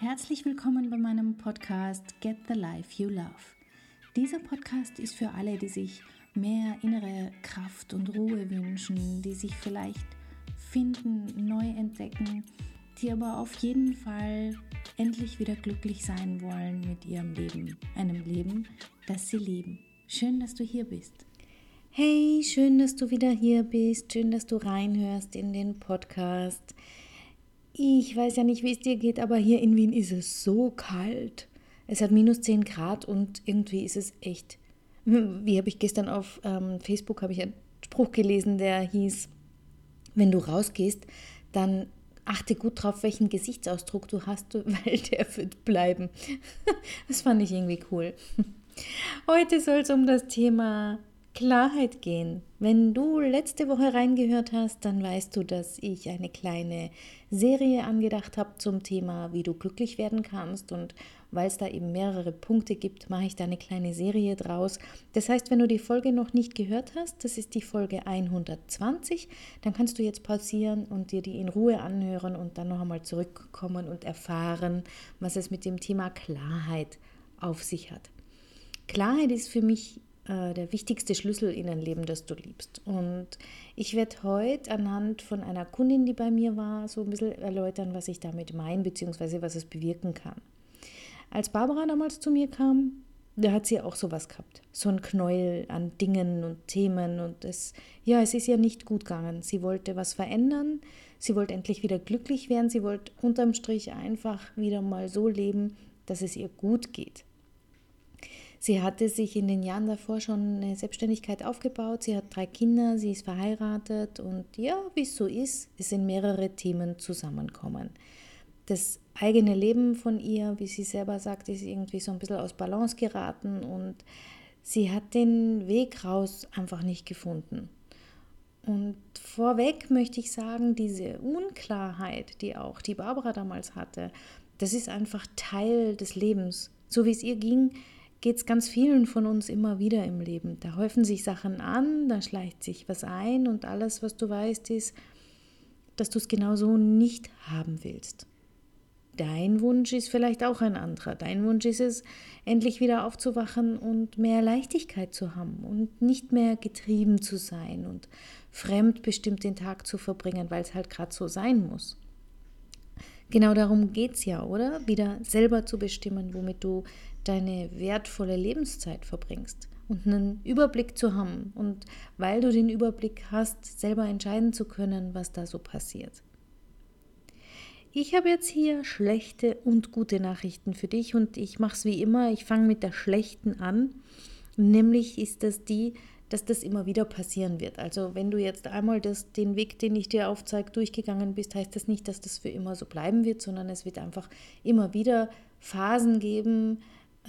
Herzlich willkommen bei meinem Podcast Get the Life You Love. Dieser Podcast ist für alle, die sich mehr innere Kraft und Ruhe wünschen, die sich vielleicht finden, neu entdecken, die aber auf jeden Fall endlich wieder glücklich sein wollen mit ihrem Leben, einem Leben, das sie lieben. Schön, dass du hier bist. Hey, schön, dass du wieder hier bist, schön, dass du reinhörst in den Podcast. Ich weiß ja nicht, wie es dir geht, aber hier in Wien ist es so kalt. Es hat minus 10 Grad und irgendwie ist es echt. Wie habe ich gestern auf ähm, Facebook ich einen Spruch gelesen, der hieß, wenn du rausgehst, dann achte gut drauf, welchen Gesichtsausdruck du hast, weil der wird bleiben. Das fand ich irgendwie cool. Heute soll es um das Thema Klarheit gehen. Wenn du letzte Woche reingehört hast, dann weißt du, dass ich eine kleine Serie angedacht habe zum Thema, wie du glücklich werden kannst. Und weil es da eben mehrere Punkte gibt, mache ich da eine kleine Serie draus. Das heißt, wenn du die Folge noch nicht gehört hast, das ist die Folge 120, dann kannst du jetzt pausieren und dir die in Ruhe anhören und dann noch einmal zurückkommen und erfahren, was es mit dem Thema Klarheit auf sich hat. Klarheit ist für mich äh, der wichtigste Schlüssel in ein Leben, das du liebst. Und ich werde heute anhand von einer Kundin, die bei mir war, so ein bisschen erläutern, was ich damit meine, beziehungsweise was es bewirken kann. Als Barbara damals zu mir kam, da hat sie auch sowas gehabt. So ein Knäuel an Dingen und Themen und es, ja, es ist ja nicht gut gegangen. Sie wollte was verändern, sie wollte endlich wieder glücklich werden, sie wollte unterm Strich einfach wieder mal so leben, dass es ihr gut geht. Sie hatte sich in den Jahren davor schon eine Selbstständigkeit aufgebaut. Sie hat drei Kinder, sie ist verheiratet und ja, wie es so ist, es sind mehrere Themen zusammenkommen. Das eigene Leben von ihr, wie sie selber sagt, ist irgendwie so ein bisschen aus Balance geraten und sie hat den Weg raus einfach nicht gefunden. Und vorweg möchte ich sagen, diese Unklarheit, die auch die Barbara damals hatte, das ist einfach Teil des Lebens. So wie es ihr ging, geht es ganz vielen von uns immer wieder im Leben. Da häufen sich Sachen an, da schleicht sich was ein und alles, was du weißt, ist, dass du es genau so nicht haben willst. Dein Wunsch ist vielleicht auch ein anderer. Dein Wunsch ist es, endlich wieder aufzuwachen und mehr Leichtigkeit zu haben und nicht mehr getrieben zu sein und fremdbestimmt den Tag zu verbringen, weil es halt gerade so sein muss. Genau darum geht es ja, oder? Wieder selber zu bestimmen, womit du deine wertvolle Lebenszeit verbringst und einen Überblick zu haben und weil du den Überblick hast, selber entscheiden zu können, was da so passiert. Ich habe jetzt hier schlechte und gute Nachrichten für dich und ich mache es wie immer, ich fange mit der schlechten an, nämlich ist das die, dass das immer wieder passieren wird. Also wenn du jetzt einmal das, den Weg, den ich dir aufzeige, durchgegangen bist, heißt das nicht, dass das für immer so bleiben wird, sondern es wird einfach immer wieder Phasen geben,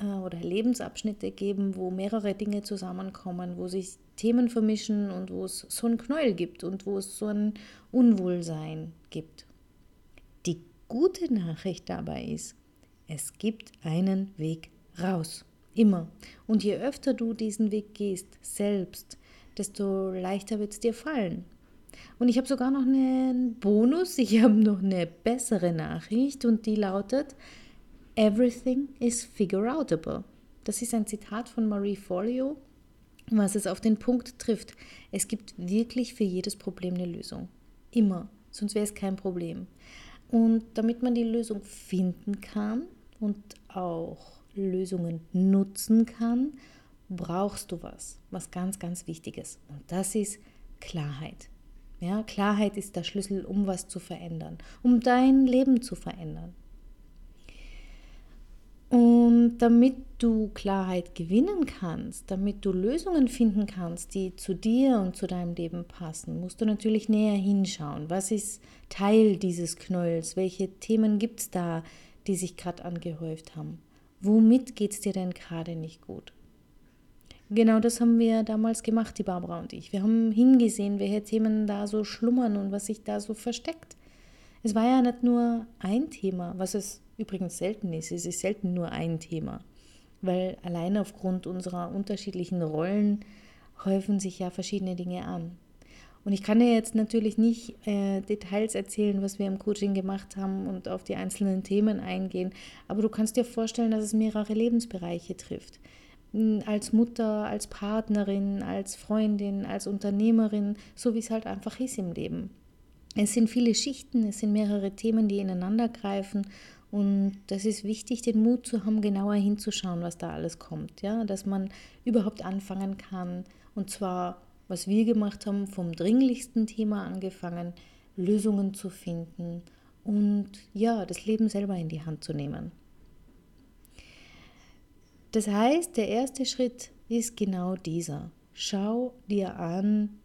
äh, oder Lebensabschnitte geben, wo mehrere Dinge zusammenkommen, wo sich Themen vermischen und wo es so ein Knäuel gibt und wo es so ein Unwohlsein gibt. Die gute Nachricht dabei ist, es gibt einen Weg raus. Immer. Und je öfter du diesen Weg gehst, selbst, desto leichter wird es dir fallen. Und ich habe sogar noch einen Bonus, ich habe noch eine bessere Nachricht und die lautet, Everything is figure outable. Das ist ein Zitat von Marie Forleo, was es auf den Punkt trifft. Es gibt wirklich für jedes Problem eine Lösung. Immer. Sonst wäre es kein Problem. Und damit man die Lösung finden kann und auch Lösungen nutzen kann, brauchst du was, was ganz, ganz Wichtiges. Und das ist Klarheit. Ja, Klarheit ist der Schlüssel, um was zu verändern, um dein Leben zu verändern. Und damit du Klarheit gewinnen kannst, damit du Lösungen finden kannst, die zu dir und zu deinem Leben passen, musst du natürlich näher hinschauen. Was ist Teil dieses Knolls? Welche Themen gibt es da, die sich gerade angehäuft haben? Womit geht es dir denn gerade nicht gut? Genau das haben wir damals gemacht, die Barbara und ich. Wir haben hingesehen, welche Themen da so schlummern und was sich da so versteckt. Es war ja nicht nur ein Thema, was es übrigens selten ist. Es ist selten nur ein Thema, weil allein aufgrund unserer unterschiedlichen Rollen häufen sich ja verschiedene Dinge an. Und ich kann dir jetzt natürlich nicht äh, Details erzählen, was wir im Coaching gemacht haben und auf die einzelnen Themen eingehen, aber du kannst dir vorstellen, dass es mehrere Lebensbereiche trifft. Hm, als Mutter, als Partnerin, als Freundin, als Unternehmerin, so wie es halt einfach ist im Leben. Es sind viele Schichten, es sind mehrere Themen, die ineinander greifen und das ist wichtig, den Mut zu haben, genauer hinzuschauen, was da alles kommt, ja, dass man überhaupt anfangen kann und zwar was wir gemacht haben, vom dringlichsten Thema angefangen, Lösungen zu finden und ja, das Leben selber in die Hand zu nehmen. Das heißt, der erste Schritt ist genau dieser. Schau dir an,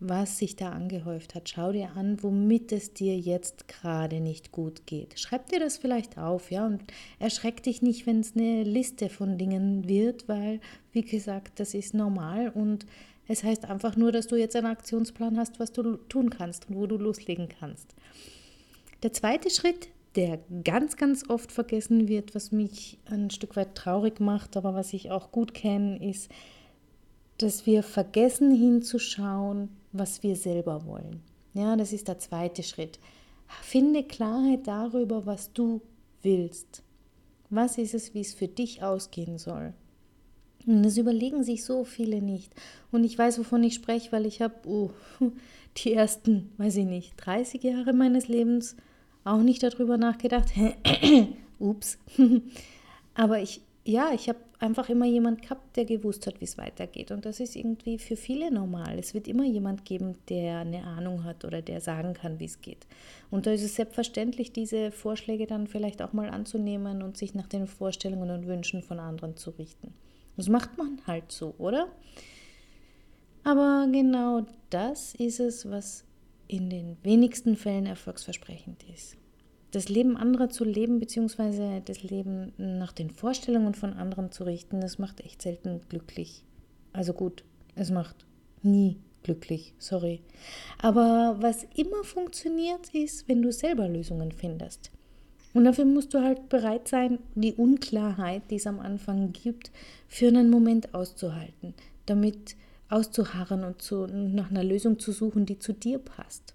was sich da angehäuft hat. Schau dir an, womit es dir jetzt gerade nicht gut geht. Schreib dir das vielleicht auf, ja, und erschreck dich nicht, wenn es eine Liste von Dingen wird, weil, wie gesagt, das ist normal und es heißt einfach nur, dass du jetzt einen Aktionsplan hast, was du tun kannst und wo du loslegen kannst. Der zweite Schritt, der ganz, ganz oft vergessen wird, was mich ein Stück weit traurig macht, aber was ich auch gut kenne, ist, dass wir vergessen hinzuschauen, was wir selber wollen. Ja, das ist der zweite Schritt. Finde Klarheit darüber, was du willst. Was ist es, wie es für dich ausgehen soll? Und das überlegen sich so viele nicht. Und ich weiß, wovon ich spreche, weil ich habe oh, die ersten, weiß ich nicht, 30 Jahre meines Lebens auch nicht darüber nachgedacht. Ups. Aber ich, ja, ich habe einfach immer jemand gehabt, der gewusst hat, wie es weitergeht. Und das ist irgendwie für viele normal. Es wird immer jemand geben, der eine Ahnung hat oder der sagen kann, wie es geht. Und da ist es selbstverständlich, diese Vorschläge dann vielleicht auch mal anzunehmen und sich nach den Vorstellungen und Wünschen von anderen zu richten. Das macht man halt so, oder? Aber genau das ist es, was in den wenigsten Fällen erfolgsversprechend ist. Das Leben anderer zu leben, beziehungsweise das Leben nach den Vorstellungen von anderen zu richten, das macht echt selten glücklich. Also gut, es macht nie glücklich, sorry. Aber was immer funktioniert, ist, wenn du selber Lösungen findest. Und dafür musst du halt bereit sein, die Unklarheit, die es am Anfang gibt, für einen Moment auszuhalten, damit auszuharren und zu, nach einer Lösung zu suchen, die zu dir passt.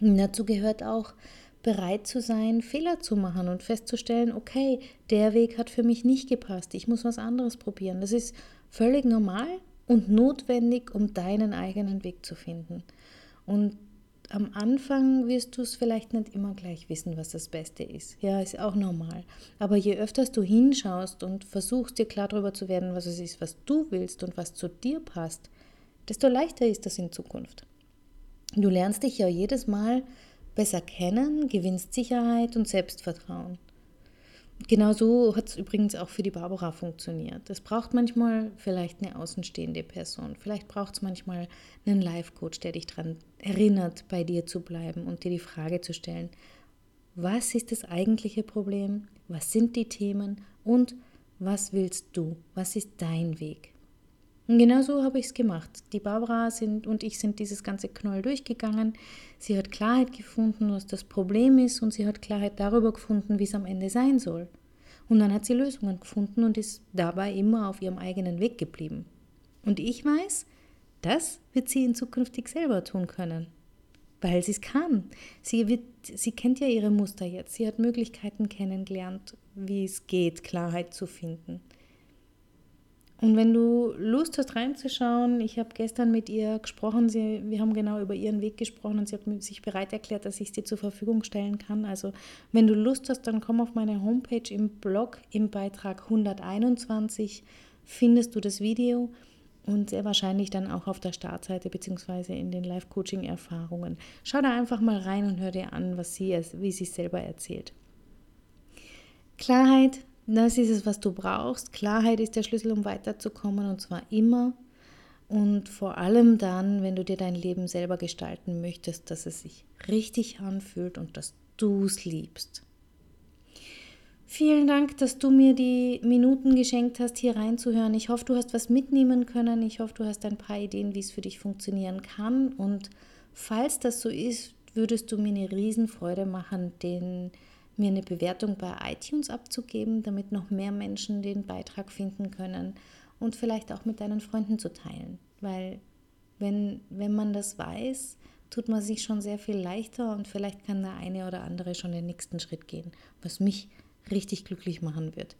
Und dazu gehört auch, bereit zu sein, Fehler zu machen und festzustellen, okay, der Weg hat für mich nicht gepasst, ich muss was anderes probieren. Das ist völlig normal und notwendig, um deinen eigenen Weg zu finden. Und am Anfang wirst du es vielleicht nicht immer gleich wissen, was das Beste ist. Ja, ist auch normal. Aber je öfter du hinschaust und versuchst dir klar darüber zu werden, was es ist, was du willst und was zu dir passt, desto leichter ist das in Zukunft. Du lernst dich ja jedes Mal besser kennen, gewinnst Sicherheit und Selbstvertrauen. Genauso hat es übrigens auch für die Barbara funktioniert. Es braucht manchmal vielleicht eine außenstehende Person. Vielleicht braucht es manchmal einen Life-Coach, der dich daran erinnert, bei dir zu bleiben und dir die Frage zu stellen, was ist das eigentliche Problem? Was sind die Themen? Und was willst du? Was ist dein Weg? Und genau so habe ich es gemacht. Die Barbara sind, und ich sind dieses ganze Knoll durchgegangen. Sie hat Klarheit gefunden, was das Problem ist, und sie hat Klarheit darüber gefunden, wie es am Ende sein soll. Und dann hat sie Lösungen gefunden und ist dabei immer auf ihrem eigenen Weg geblieben. Und ich weiß, das wird sie in zukünftig selber tun können, weil sie es kann. Sie, wird, sie kennt ja ihre Muster jetzt. Sie hat Möglichkeiten kennengelernt, wie es geht, Klarheit zu finden. Und wenn du Lust hast reinzuschauen, ich habe gestern mit ihr gesprochen, sie, wir haben genau über ihren Weg gesprochen und sie hat sich bereit erklärt, dass ich dir zur Verfügung stellen kann. Also wenn du Lust hast, dann komm auf meine Homepage im Blog im Beitrag 121 findest du das Video und sehr wahrscheinlich dann auch auf der Startseite bzw. in den Live-Coaching-Erfahrungen. Schau da einfach mal rein und hör dir an, was sie, wie sie es selber erzählt. Klarheit, das ist es, was du brauchst. Klarheit ist der Schlüssel, um weiterzukommen und zwar immer. Und vor allem dann, wenn du dir dein Leben selber gestalten möchtest, dass es sich richtig anfühlt und dass du es liebst. Vielen Dank, dass du mir die Minuten geschenkt hast, hier reinzuhören. Ich hoffe, du hast was mitnehmen können. Ich hoffe, du hast ein paar Ideen, wie es für dich funktionieren kann. Und falls das so ist, würdest du mir eine Riesenfreude machen, den mir eine Bewertung bei iTunes abzugeben, damit noch mehr Menschen den Beitrag finden können und vielleicht auch mit deinen Freunden zu teilen, weil wenn, wenn man das weiß, tut man sich schon sehr viel leichter und vielleicht kann der eine oder andere schon den nächsten Schritt gehen, was mich richtig glücklich machen wird.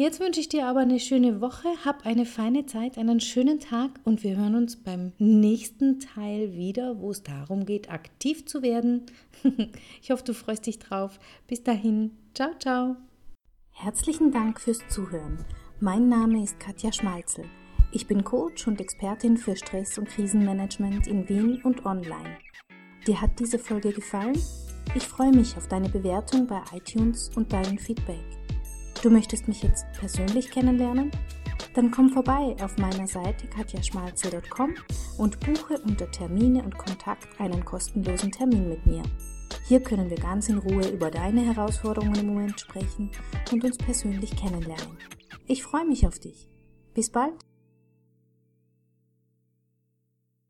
Jetzt wünsche ich dir aber eine schöne Woche, hab eine feine Zeit, einen schönen Tag und wir hören uns beim nächsten Teil wieder, wo es darum geht, aktiv zu werden. ich hoffe, du freust dich drauf. Bis dahin, ciao, ciao. Herzlichen Dank fürs Zuhören. Mein Name ist Katja Schmalzel. Ich bin Coach und Expertin für Stress- und Krisenmanagement in Wien und online. Dir hat diese Folge gefallen? Ich freue mich auf deine Bewertung bei iTunes und dein Feedback. Du möchtest mich jetzt persönlich kennenlernen? Dann komm vorbei auf meiner Seite katjaschmalze.com und buche unter Termine und Kontakt einen kostenlosen Termin mit mir. Hier können wir ganz in Ruhe über deine Herausforderungen im Moment sprechen und uns persönlich kennenlernen. Ich freue mich auf dich. Bis bald!